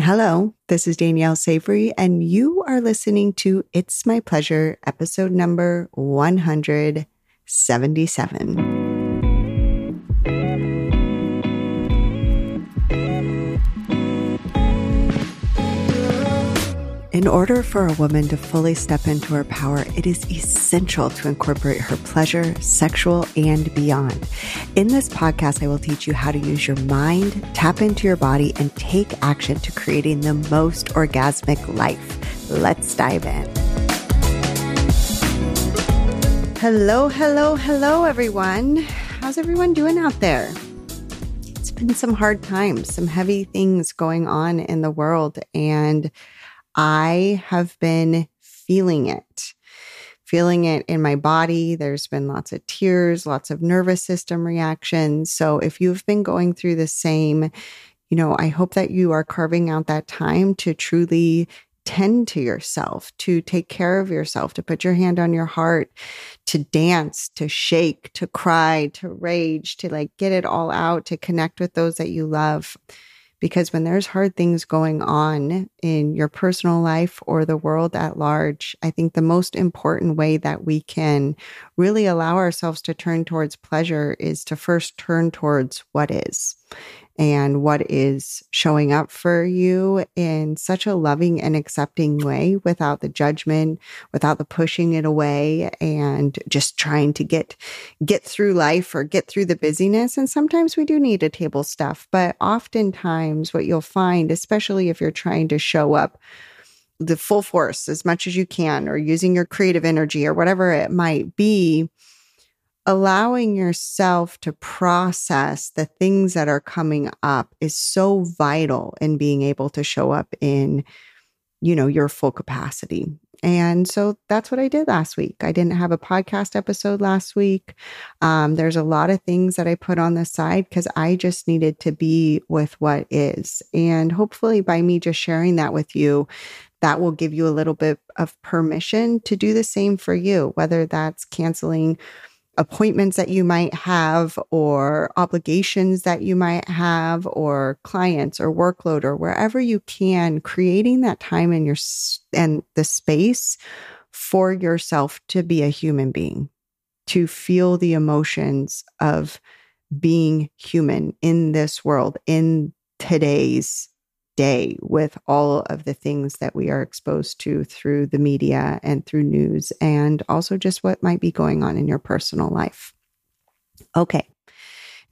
Hello, this is Danielle Savory, and you are listening to It's My Pleasure, episode number 177. In order for a woman to fully step into her power, it is essential to incorporate her pleasure, sexual, and beyond. In this podcast, I will teach you how to use your mind, tap into your body, and take action to creating the most orgasmic life. Let's dive in. Hello, hello, hello, everyone. How's everyone doing out there? It's been some hard times, some heavy things going on in the world, and I have been feeling it, feeling it in my body. There's been lots of tears, lots of nervous system reactions. So if you've been going through the same, you know, I hope that you are carving out that time to truly tend to yourself, to take care of yourself, to put your hand on your heart, to dance, to shake, to cry, to rage, to like get it all out, to connect with those that you love. Because when there's hard things going on in your personal life or the world at large, I think the most important way that we can really allow ourselves to turn towards pleasure is to first turn towards what is and what is showing up for you in such a loving and accepting way without the judgment, without the pushing it away and just trying to get get through life or get through the busyness. And sometimes we do need a table stuff, but oftentimes what you'll find, especially if you're trying to show up the full force as much as you can or using your creative energy or whatever it might be, allowing yourself to process the things that are coming up is so vital in being able to show up in you know your full capacity. And so that's what i did last week. I didn't have a podcast episode last week. Um, there's a lot of things that i put on the side because i just needed to be with what is. And hopefully by me just sharing that with you that will give you a little bit of permission to do the same for you whether that's canceling appointments that you might have or obligations that you might have or clients or workload or wherever you can creating that time in your and the space for yourself to be a human being to feel the emotions of being human in this world in today's day with all of the things that we are exposed to through the media and through news, and also just what might be going on in your personal life. Okay.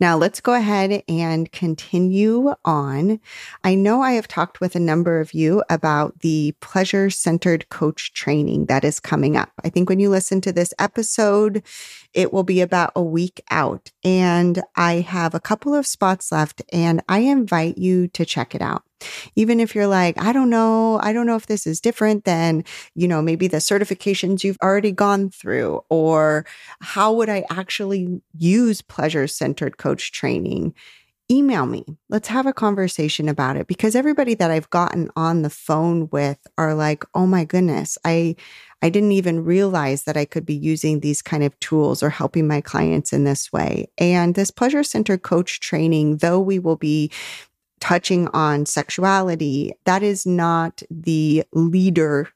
Now let's go ahead and continue on. I know I have talked with a number of you about the pleasure centered coach training that is coming up. I think when you listen to this episode, it will be about a week out and I have a couple of spots left and I invite you to check it out. Even if you're like, I don't know, I don't know if this is different than, you know, maybe the certifications you've already gone through, or how would I actually use pleasure centered coach training? Email me. Let's have a conversation about it because everybody that I've gotten on the phone with are like, "Oh my goodness, I I didn't even realize that I could be using these kind of tools or helping my clients in this way. And this pleasure centered coach training, though we will be touching on sexuality, that is not the leader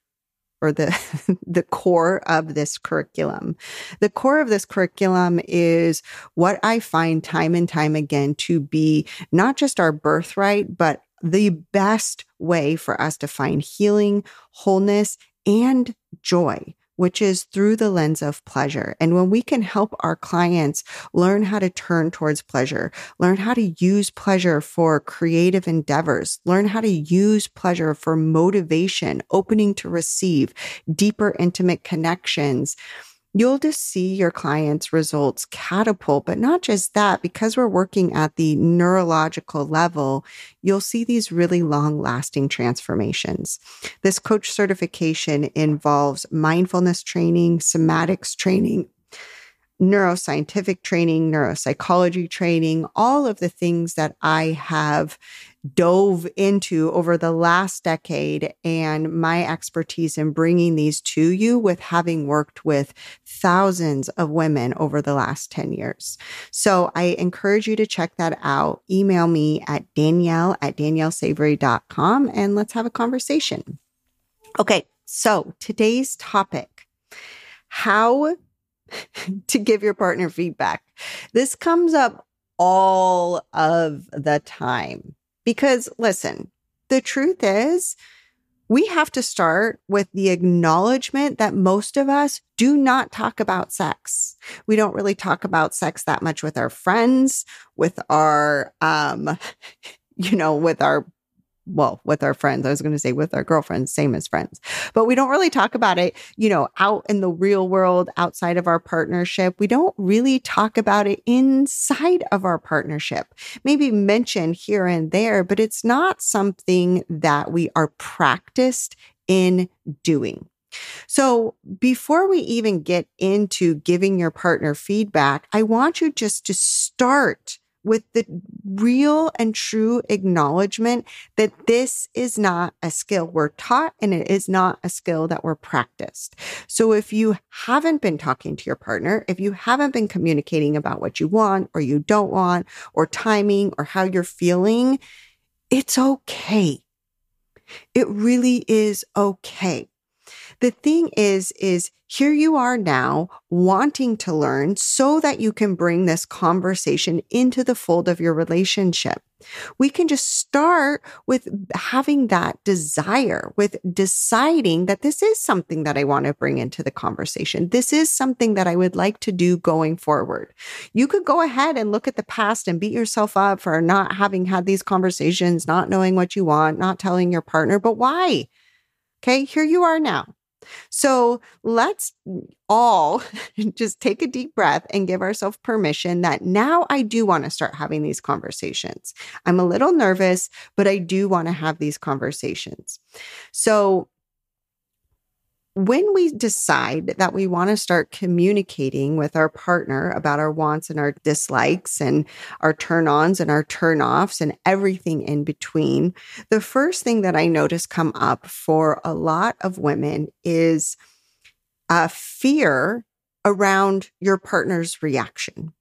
or the the core of this curriculum. The core of this curriculum is what I find time and time again to be not just our birthright, but the best way for us to find healing, wholeness, and joy which is through the lens of pleasure. And when we can help our clients learn how to turn towards pleasure, learn how to use pleasure for creative endeavors, learn how to use pleasure for motivation, opening to receive deeper intimate connections, you'll just see your clients' results catapult. But not just that, because we're working at the neurological level, you'll see these really long lasting transformations. This coach certification involves mindfulness training, somatics training, neuroscientific training, neuropsychology training, all of the things that I have dove into over the last decade and my expertise in bringing these to you with having worked with thousands of women over the last 10 years. So I encourage you to check that out. Email me at danielle at daniellesavory.com and let's have a conversation. Okay. So today's topic, how to give your partner feedback. This comes up all of the time. Because listen, the truth is, we have to start with the acknowledgement that most of us do not talk about sex. We don't really talk about sex that much with our friends, with our, um, you know, with our well, with our friends. I was going to say with our girlfriends, same as friends, but we don't really talk about it, you know, out in the real world outside of our partnership. We don't really talk about it inside of our partnership. Maybe mention here and there, but it's not something that we are practiced in doing. So before we even get into giving your partner feedback, I want you just to start with the real and true acknowledgement that this is not a skill we're taught and it is not a skill that we're practiced. So if you haven't been talking to your partner, if you haven't been communicating about what you want or you don't want or timing or how you're feeling, it's okay. It really is okay. The thing is, is here you are now wanting to learn so that you can bring this conversation into the fold of your relationship. We can just start with having that desire, with deciding that this is something that I want to bring into the conversation. This is something that I would like to do going forward. You could go ahead and look at the past and beat yourself up for not having had these conversations, not knowing what you want, not telling your partner, but why? Okay, here you are now. So let's all just take a deep breath and give ourselves permission that now I do want to start having these conversations. I'm a little nervous, but I do want to have these conversations. So when we decide that we want to start communicating with our partner about our wants and our dislikes and our turn ons and our turn offs and everything in between, the first thing that I notice come up for a lot of women is a fear around your partner's reaction.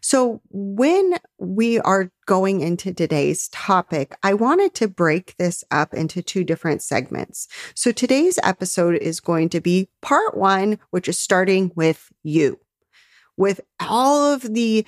So, when we are going into today's topic, I wanted to break this up into two different segments. So, today's episode is going to be part one, which is starting with you, with all of the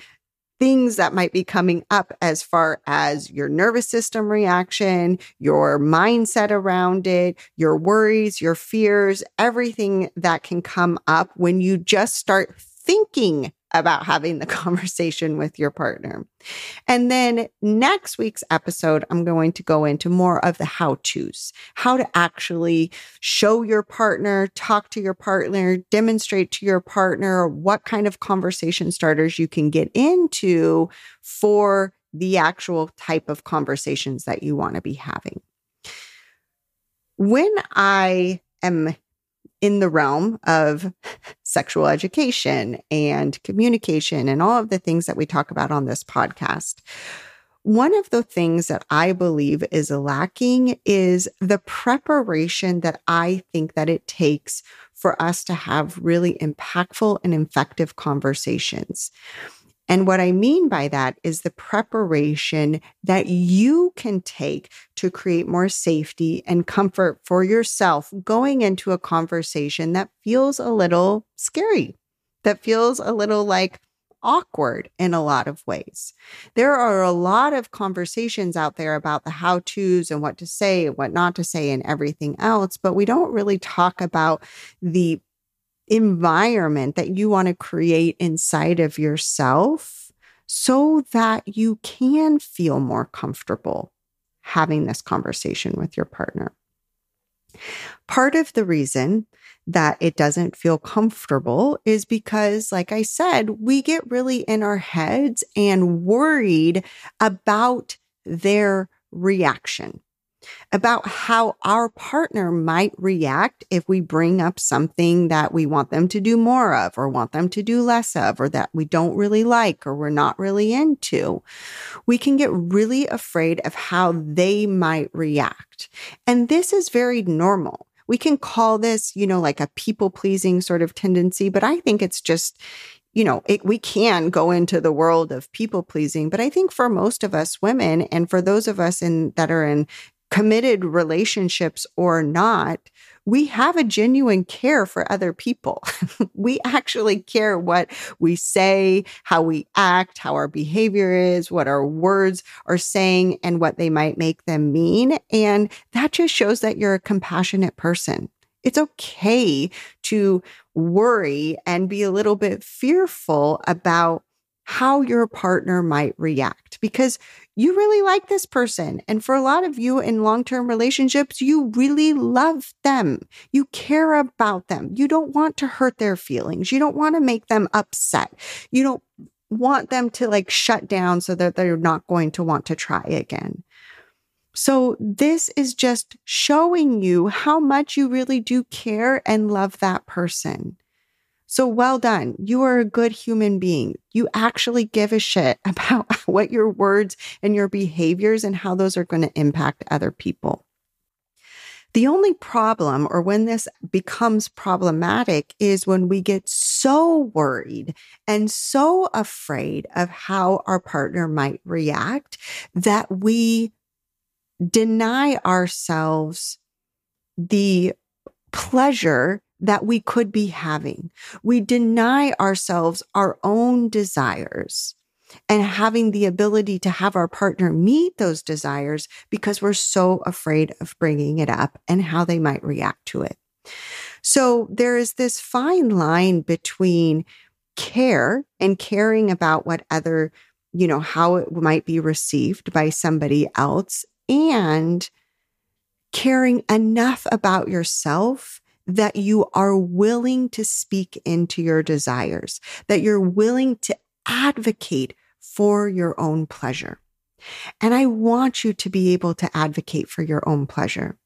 things that might be coming up as far as your nervous system reaction, your mindset around it, your worries, your fears, everything that can come up when you just start thinking about having the conversation with your partner. And then next week's episode, I'm going to go into more of the how to's, how to actually show your partner, talk to your partner, demonstrate to your partner what kind of conversation starters you can get into for the actual type of conversations that you want to be having. When I am in the realm of sexual education and communication and all of the things that we talk about on this podcast. One of the things that I believe is lacking is the preparation that I think that it takes for us to have really impactful and effective conversations. And what I mean by that is the preparation that you can take to create more safety and comfort for yourself going into a conversation that feels a little scary, that feels a little like awkward in a lot of ways. There are a lot of conversations out there about the how to's and what to say and what not to say and everything else, but we don't really talk about the environment that you want to create inside of yourself so that you can feel more comfortable having this conversation with your partner. Part of the reason that it doesn't feel comfortable is because, like I said, we get really in our heads and worried about their reaction. About how our partner might react if we bring up something that we want them to do more of or want them to do less of or that we don't really like or we're not really into. We can get really afraid of how they might react. And this is very normal. We can call this, you know, like a people pleasing sort of tendency, but I think it's just, you know, it, we can go into the world of people pleasing, but I think for most of us women and for those of us in that are in committed relationships or not, we have a genuine care for other people. we actually care what we say, how we act, how our behavior is, what our words are saying, and what they might make them mean. And that just shows that you're a compassionate person. It's okay to worry and be a little bit fearful about how your partner might react because you really like this person. And for a lot of you in long term relationships, you really love them. You care about them. You don't want to hurt their feelings. You don't want to make them upset. You don't want them to like shut down so that they're not going to want to try again. So this is just showing you how much you really do care and love that person. So well done. You are a good human being. You actually give a shit about what your words and your behaviors and how those are going to impact other people. The only problem, or when this becomes problematic, is when we get so worried and so afraid of how our partner might react that we deny ourselves the pleasure that we could be having. We deny ourselves our own desires and having the ability to have our partner meet those desires because we're so afraid of bringing it up and how they might react to it. So there is this fine line between care and caring about what other, you know, how it might be received by somebody else and caring enough about yourself that you are willing to speak into your desires, that you're willing to advocate for your own pleasure. And I want you to be able to advocate for your own pleasure.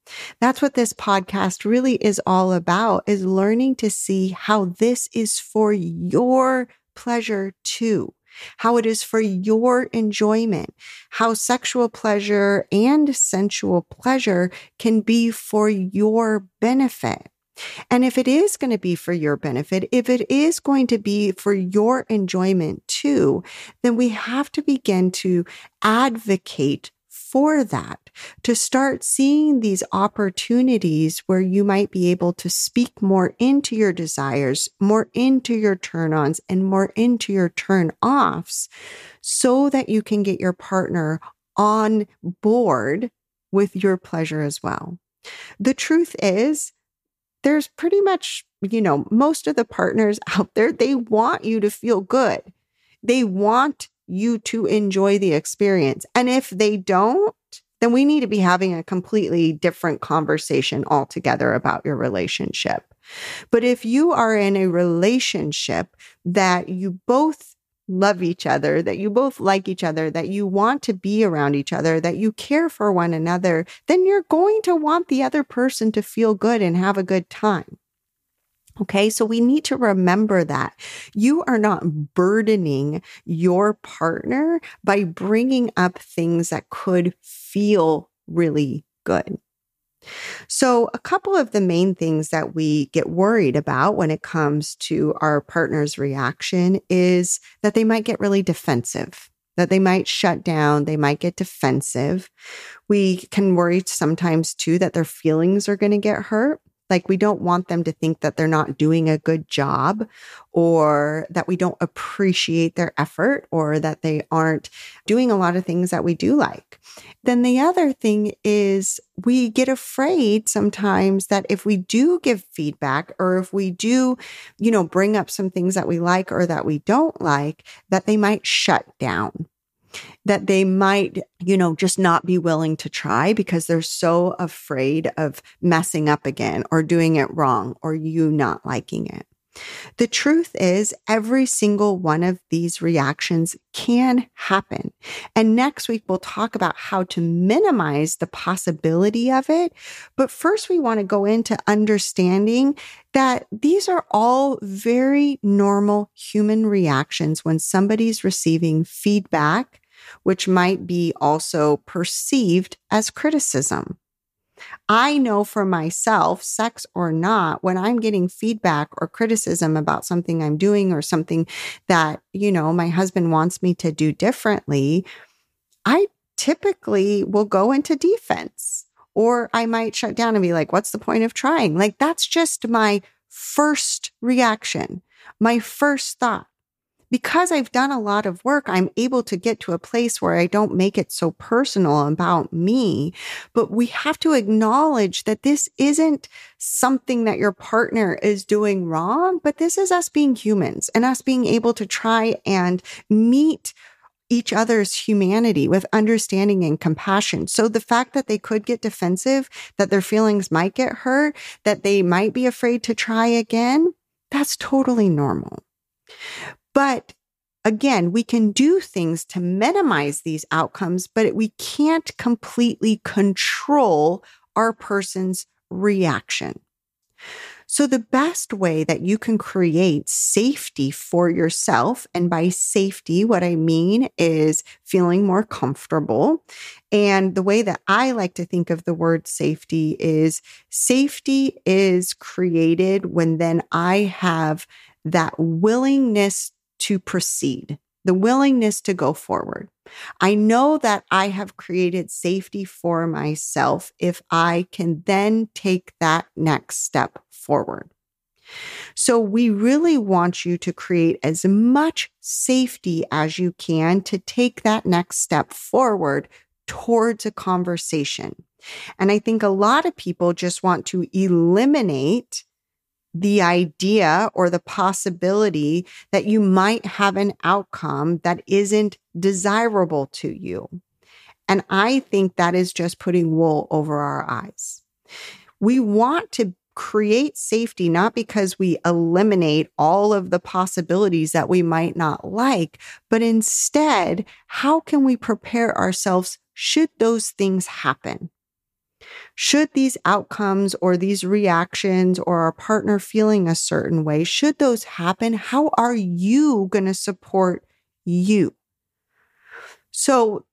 That's what this podcast really is all about is learning to see how this is for your pleasure too how it is for your enjoyment, how sexual pleasure and sensual pleasure can be for your benefit. And if it is going to be for your benefit, if it is going to be for your enjoyment too, then we have to begin to advocate for that, to start seeing these opportunities where you might be able to speak more into your desires, more into your turn ons, and more into your turn offs so that you can get your partner on board with your pleasure as well. The truth is, there's pretty much, you know, most of the partners out there, they want you to feel good. They want you to enjoy the experience. And if they don't, then we need to be having a completely different conversation altogether about your relationship. But if you are in a relationship that you both love each other, that you both like each other, that you want to be around each other, that you care for one another, then you're going to want the other person to feel good and have a good time. Okay. So we need to remember that you are not burdening your partner by bringing up things that could feel really good. So, a couple of the main things that we get worried about when it comes to our partner's reaction is that they might get really defensive, that they might shut down, they might get defensive. We can worry sometimes too that their feelings are going to get hurt. Like we don't want them to think that they're not doing a good job or that we don't appreciate their effort or that they aren't doing a lot of things that we do like. Then the other thing is we get afraid sometimes that if we do give feedback or if we do, you know, bring up some things that we like or that we don't like, that they might shut down that they might, you know, just not be willing to try because they're so afraid of messing up again or doing it wrong or you not liking it. The truth is, every single one of these reactions can happen. And next week, we'll talk about how to minimize the possibility of it. But first, we want to go into understanding that these are all very normal human reactions when somebody's receiving feedback, which might be also perceived as criticism. I know for myself, sex or not, when I'm getting feedback or criticism about something I'm doing or something that, you know, my husband wants me to do differently, I typically will go into defense or I might shut down and be like, what's the point of trying? Like, that's just my first reaction, my first thought because I've done a lot of work, I'm able to get to a place where I don't make it so personal about me. But we have to acknowledge that this isn't something that your partner is doing wrong, but this is us being humans and us being able to try and meet each other's humanity with understanding and compassion. So the fact that they could get defensive, that their feelings might get hurt, that they might be afraid to try again, that's totally normal. But again, we can do things to minimize these outcomes, but we can't completely control our person's reaction. So, the best way that you can create safety for yourself, and by safety, what I mean is feeling more comfortable. And the way that I like to think of the word safety is safety is created when then I have that willingness to proceed, the willingness to go forward. I know that I have created safety for myself if I can then take that next step forward. So, we really want you to create as much safety as you can to take that next step forward towards a conversation. And I think a lot of people just want to eliminate the idea or the possibility that you might have an outcome that isn't desirable to you. And I think that is just putting wool over our eyes. We want to create safety not because we eliminate all of the possibilities that we might not like, but instead, how can we prepare ourselves should those things happen? Should these outcomes or these reactions or our partner feeling a certain way, should those happen, how are you going to support you? So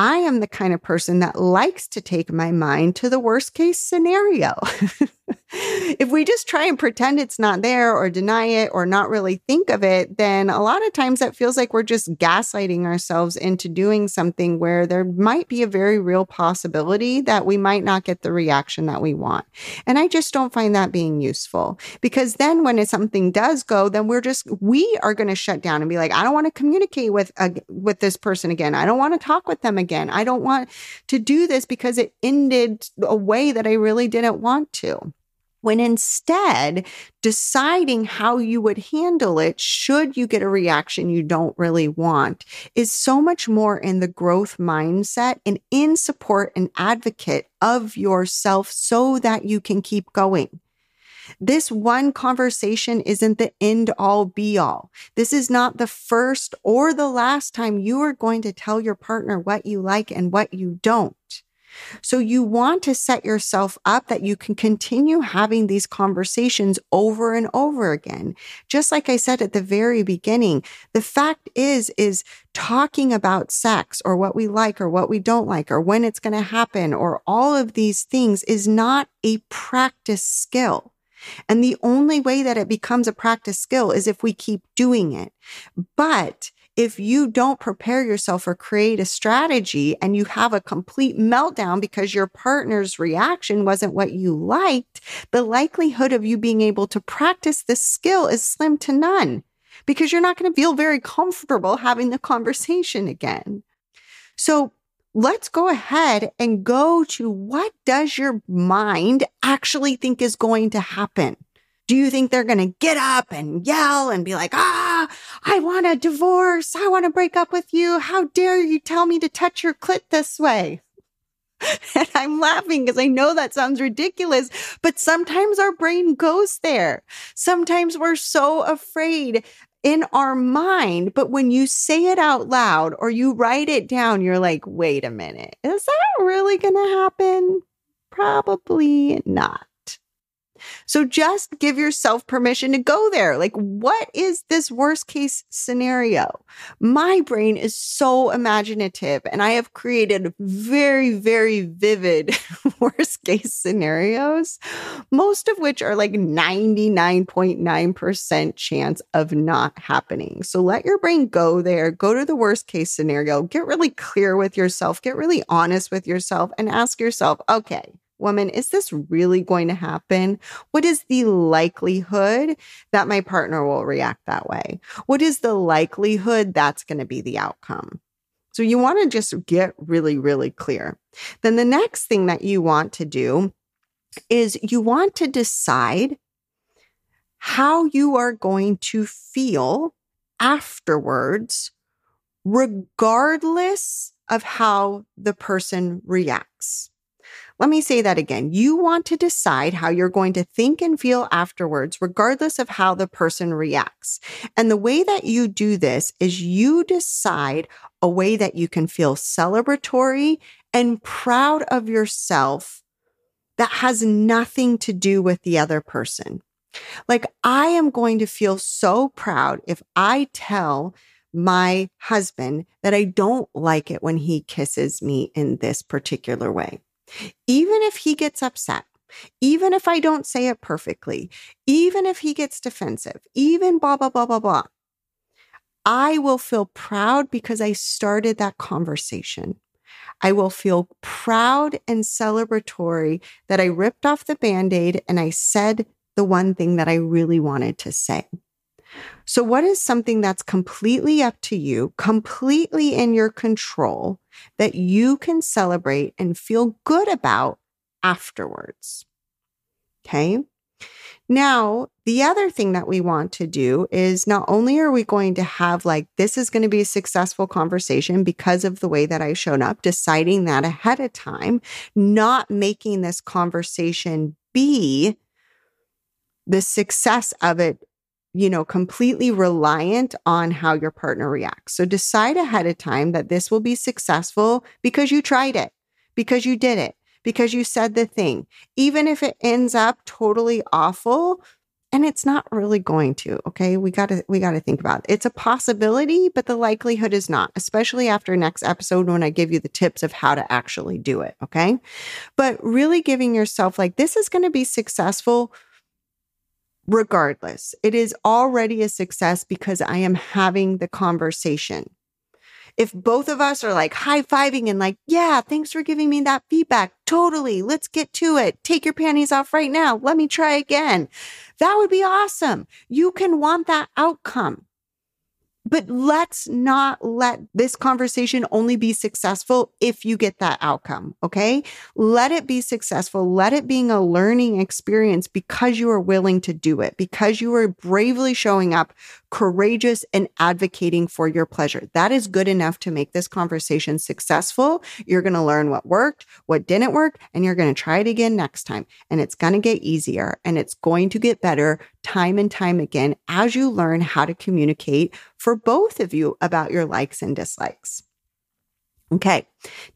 I am the kind of person that likes to take my mind to the worst case scenario. if we just try and pretend it's not there or deny it or not really think of it, then a lot of times that feels like we're just gaslighting ourselves into doing something where there might be a very real possibility that we might not get the reaction that we want. And I just don't find that being useful because then when something does go, then we're just, we are going to shut down and be like, I don't want to communicate with, uh, with this person again. I don't want to talk with them again again. I don't want to do this because it ended a way that I really didn't want to. When instead, deciding how you would handle it, should you get a reaction you don't really want, is so much more in the growth mindset and in support and advocate of yourself so that you can keep going. This one conversation isn't the end all be all. This is not the first or the last time you are going to tell your partner what you like and what you don't. So you want to set yourself up that you can continue having these conversations over and over again. Just like I said at the very beginning, the fact is, is talking about sex or what we like or what we don't like or when it's going to happen or all of these things is not a practice skill. And the only way that it becomes a practice skill is if we keep doing it. But if you don't prepare yourself or create a strategy and you have a complete meltdown because your partner's reaction wasn't what you liked, the likelihood of you being able to practice this skill is slim to none because you're not going to feel very comfortable having the conversation again. So let's go ahead and go to what does your mind actually think is going to happen? Do you think they're going to get up and yell and be like, ah, I want a divorce. I want to break up with you. How dare you tell me to touch your clit this way? and I'm laughing because I know that sounds ridiculous, but sometimes our brain goes there. Sometimes we're so afraid in our mind, but when you say it out loud or you write it down, you're like, wait a minute, is that really going to happen? Probably not. So just give yourself permission to go there. Like, what is this worst case scenario? My brain is so imaginative and I have created very, very vivid worst case scenarios, most of which are like 99.9% chance of not happening. So let your brain go there, go to the worst case scenario, get really clear with yourself, get really honest with yourself, and ask yourself, okay, woman, is this really going to happen? What is the likelihood that my partner will react that way? What is the likelihood that's going to be the outcome? So you want to just get really, really clear. Then the next thing that you want to do is you want to decide how you are going to feel afterwards, regardless of how the person reacts. Let me say that again. You want to decide how you're going to think and feel afterwards, regardless of how the person reacts. And the way that you do this is you decide a way that you can feel celebratory and proud of yourself that has nothing to do with the other person. Like, I am going to feel so proud if I tell my husband that I don't like it when he kisses me in this particular way. Even if he gets upset, even if I don't say it perfectly, even if he gets defensive, even blah, blah, blah, blah, blah, I will feel proud because I started that conversation. I will feel proud and celebratory that I ripped off the band aid and I said the one thing that I really wanted to say. So, what is something that's completely up to you, completely in your control, that you can celebrate and feel good about afterwards? Okay. Now, the other thing that we want to do is not only are we going to have like, this is going to be a successful conversation because of the way that I showed up, deciding that ahead of time, not making this conversation be the success of it you know, completely reliant on how your partner reacts. So decide ahead of time that this will be successful because you tried it, because you did it, because you said the thing. Even if it ends up totally awful, and it's not really going to, okay? We got to we got to think about it. It's a possibility, but the likelihood is not, especially after next episode when I give you the tips of how to actually do it, okay? But really giving yourself like this is going to be successful regardless. It is already a success because I am having the conversation. If both of us are like high fiving and like, yeah, thanks for giving me that feedback. Totally. Let's get to it. Take your panties off right now. Let me try again. That would be awesome. You can want that outcome. But let's not let this conversation only be successful if you get that outcome. Okay. Let it be successful. Let it being a learning experience because you are willing to do it, because you are bravely showing up, courageous and advocating for your pleasure. That is good enough to make this conversation successful. You're going to learn what worked, what didn't work, and you're going to try it again next time. And it's going to get easier and it's going to get better time and time again as you learn how to communicate for both of you about your likes and dislikes. Okay.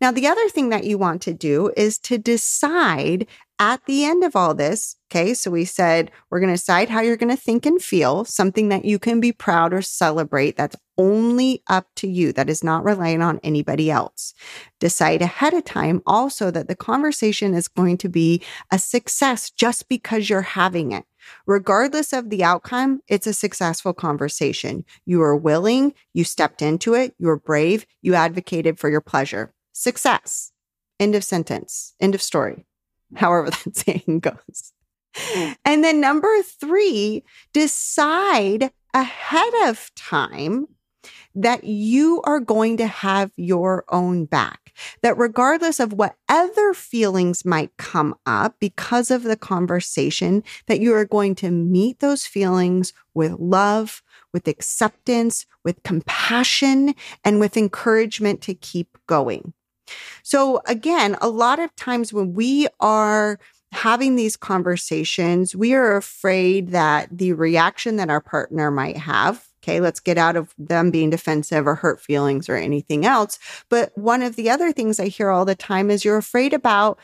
Now, the other thing that you want to do is to decide at the end of all this. Okay. So we said we're going to decide how you're going to think and feel, something that you can be proud or celebrate. That's only up to you. That is not relying on anybody else. Decide ahead of time also that the conversation is going to be a success just because you're having it. Regardless of the outcome, it's a successful conversation. You are willing, you stepped into it, you were brave, you advocated for your pleasure. Success. End of sentence. End of story. However, that saying goes. Hmm. And then number three, decide ahead of time that you are going to have your own back. That regardless of what other feelings might come up because of the conversation, that you are going to meet those feelings with love, with acceptance, with compassion, and with encouragement to keep going. So again, a lot of times when we are having these conversations, we are afraid that the reaction that our partner might have Okay, let's get out of them being defensive or hurt feelings or anything else. But one of the other things I hear all the time is you're afraid about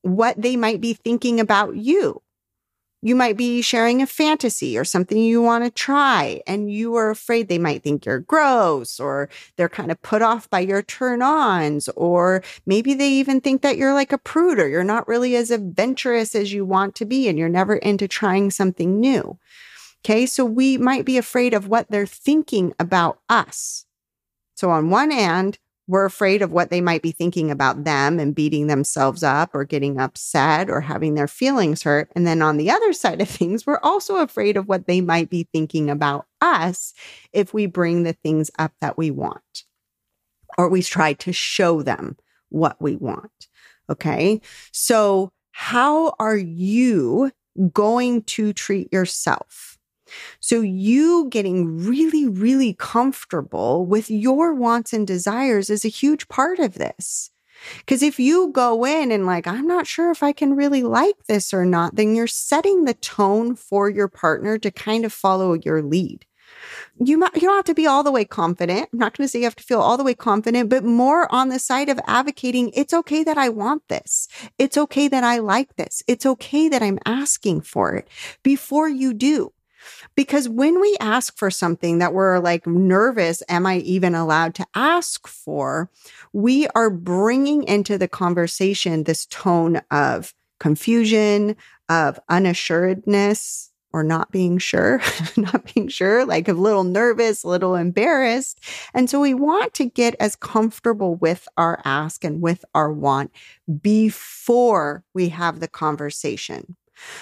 what they might be thinking about you. You might be sharing a fantasy or something you want to try, and you are afraid they might think you're gross or they're kind of put off by your turn ons, or maybe they even think that you're like a prude or you're not really as adventurous as you want to be and you're never into trying something new. Okay. So we might be afraid of what they're thinking about us. So on one hand, we're afraid of what they might be thinking about them and beating themselves up or getting upset or having their feelings hurt. And then on the other side of things, we're also afraid of what they might be thinking about us if we bring the things up that we want or we try to show them what we want. Okay. So how are you going to treat yourself? So you getting really, really comfortable with your wants and desires is a huge part of this. Because if you go in and like, I'm not sure if I can really like this or not, then you're setting the tone for your partner to kind of follow your lead. You, might, you don't have to be all the way confident. I'm not going to say you have to feel all the way confident, but more on the side of advocating. It's okay that I want this. It's okay that I like this. It's okay that I'm asking for it before you do. Because when we ask for something that we're like nervous, am I even allowed to ask for? We are bringing into the conversation this tone of confusion, of unassuredness, or not being sure, not being sure, like a little nervous, a little embarrassed. And so we want to get as comfortable with our ask and with our want before we have the conversation.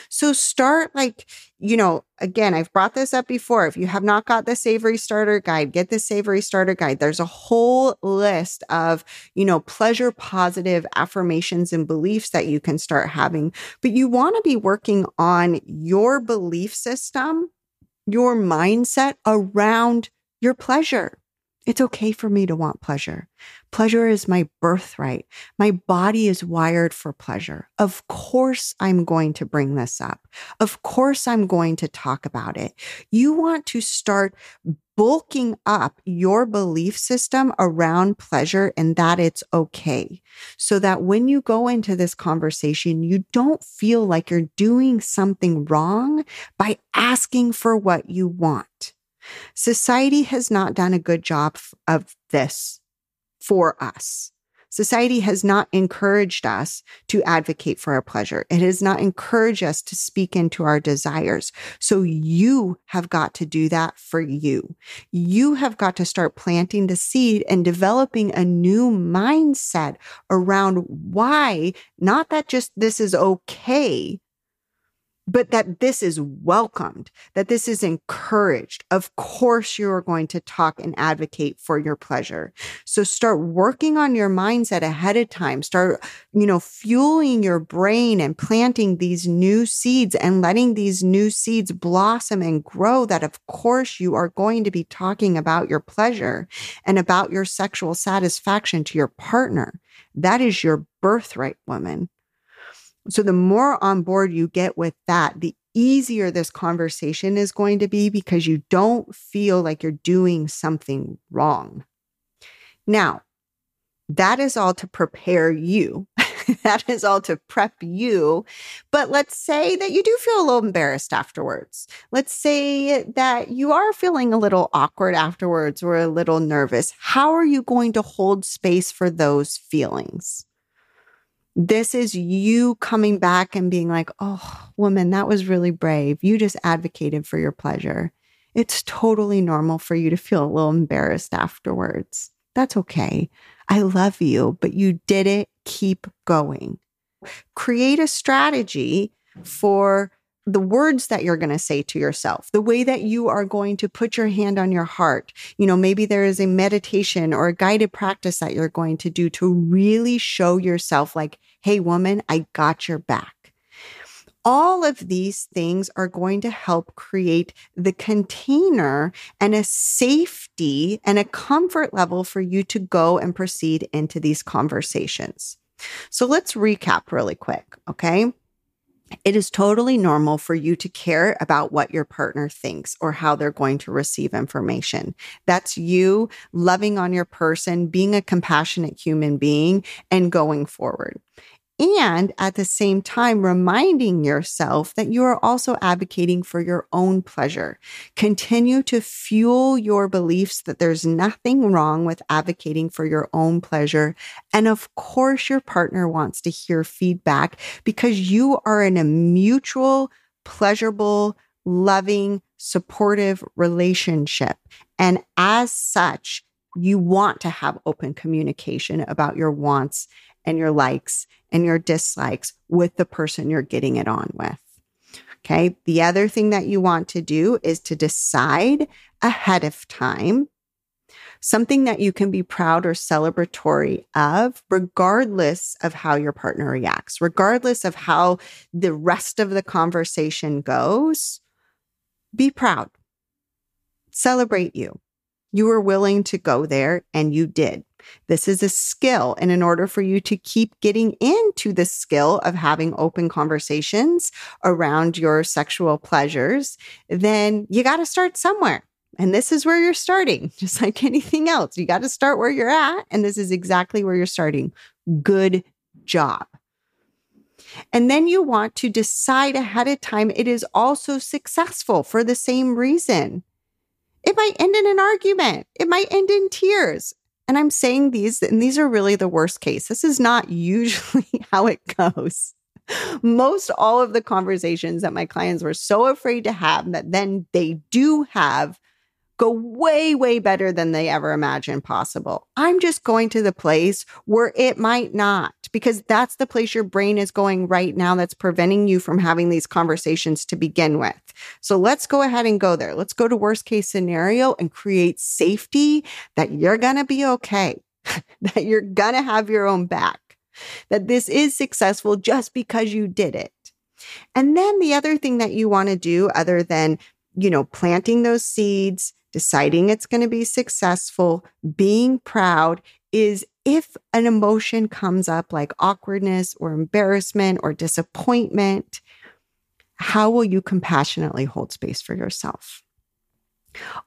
So start like, you know, again, I've brought this up before. If you have not got the savory starter guide, get the savory starter guide. There's a whole list of, you know, pleasure positive affirmations and beliefs that you can start having, but you want to be working on your belief system, your mindset around your pleasure. It's okay for me to want pleasure. Pleasure is my birthright. My body is wired for pleasure. Of course, I'm going to bring this up. Of course, I'm going to talk about it. You want to start bulking up your belief system around pleasure and that it's okay. So that when you go into this conversation, you don't feel like you're doing something wrong by asking for what you want. Society has not done a good job of this for us. Society has not encouraged us to advocate for our pleasure. It has not encouraged us to speak into our desires. So you have got to do that for you. You have got to start planting the seed and developing a new mindset around why, not that just this is okay, but that this is welcomed, that this is encouraged. Of course, you are going to talk and advocate for your pleasure. So start working on your mindset ahead of time. Start, you know, fueling your brain and planting these new seeds and letting these new seeds blossom and grow that of course you are going to be talking about your pleasure and about your sexual satisfaction to your partner. That is your birthright, woman. So the more on board you get with that, the easier this conversation is going to be because you don't feel like you're doing something wrong. Now, that is all to prepare you. that is all to prep you. But let's say that you do feel a little embarrassed afterwards. Let's say that you are feeling a little awkward afterwards or a little nervous. How are you going to hold space for those feelings? This is you coming back and being like, oh, woman, that was really brave. You just advocated for your pleasure. It's totally normal for you to feel a little embarrassed afterwards. That's okay. I love you, but you did it. Keep going. Create a strategy for the words that you're going to say to yourself, the way that you are going to put your hand on your heart. You know, maybe there is a meditation or a guided practice that you're going to do to really show yourself like, Hey, woman, I got your back. All of these things are going to help create the container and a safety and a comfort level for you to go and proceed into these conversations. So let's recap really quick. Okay. It is totally normal for you to care about what your partner thinks or how they're going to receive information. That's you loving on your person, being a compassionate human being, and going forward and at the same time reminding yourself that you are also advocating for your own pleasure. Continue to fuel your beliefs that there's nothing wrong with advocating for your own pleasure. And of course, your partner wants to hear feedback because you are in a mutual, pleasurable, loving, supportive relationship. And as such, you want to have open communication about your wants and your likes and your dislikes with the person you're getting it on with. Okay. The other thing that you want to do is to decide ahead of time something that you can be proud or celebratory of, regardless of how your partner reacts, regardless of how the rest of the conversation goes. Be proud. Celebrate you. You were willing to go there and you did. This is a skill. And in order for you to keep getting into the skill of having open conversations around your sexual pleasures, then you got to start somewhere. And this is where you're starting, just like anything else. You got to start where you're at. And this is exactly where you're starting. Good job. And then you want to decide ahead of time it is also successful for the same reason. It might end in an argument. It might end in tears. And I'm saying these, and these are really the worst case. This is not usually how it goes. Most all of the conversations that my clients were so afraid to have that then they do have go way, way better than they ever imagined possible. I'm just going to the place where it might not, because that's the place your brain is going right now that's preventing you from having these conversations to begin with. So let's go ahead and go there. Let's go to worst case scenario and create safety that you're going to be okay, that you're going to have your own back, that this is successful just because you did it. And then the other thing that you want to do, other than, you know, planting those seeds, deciding it's going to be successful, being proud is if an emotion comes up like awkwardness or embarrassment or disappointment, how will you compassionately hold space for yourself?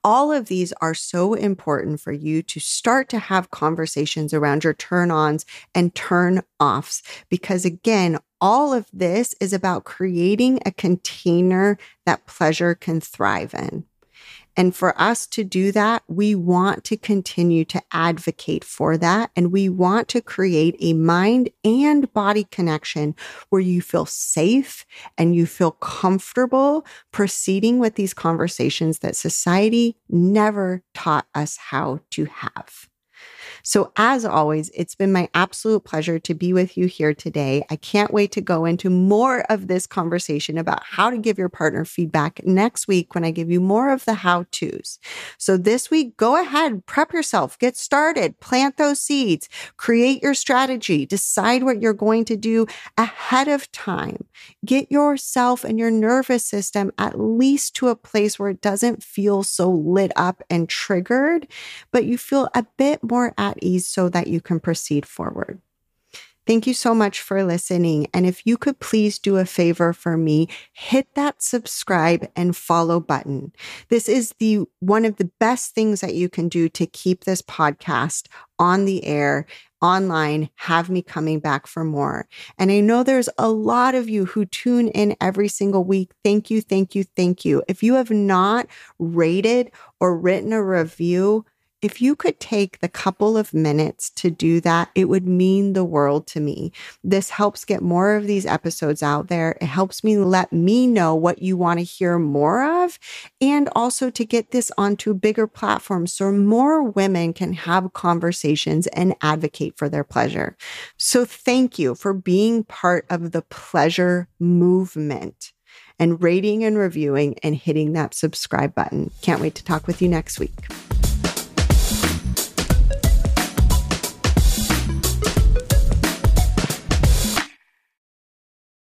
All of these are so important for you to start to have conversations around your turn ons and turn offs. Because again, all of this is about creating a container that pleasure can thrive in. And for us to do that, we want to continue to advocate for that. And we want to create a mind and body connection where you feel safe and you feel comfortable proceeding with these conversations that society never taught us how to have. So, as always, it's been my absolute pleasure to be with you here today. I can't wait to go into more of this conversation about how to give your partner feedback next week when I give you more of the how to's. So, this week, go ahead, prep yourself, get started, plant those seeds, create your strategy, decide what you're going to do ahead of time. Get yourself and your nervous system at least to a place where it doesn't feel so lit up and triggered, but you feel a bit more at ease so that you can proceed forward. Thank you so much for listening. And if you could please do a favor for me, hit that subscribe and follow button. This is the one of the best things that you can do to keep this podcast on the air online, have me coming back for more. And I know there's a lot of you who tune in every single week. Thank you, thank you, thank you. If you have not rated or written a review, if you could take the couple of minutes to do that, it would mean the world to me. This helps get more of these episodes out there. It helps me let me know what you want to hear more of and also to get this onto bigger platforms so more women can have conversations and advocate for their pleasure. So thank you for being part of the pleasure movement and rating and reviewing and hitting that subscribe button. Can't wait to talk with you next week.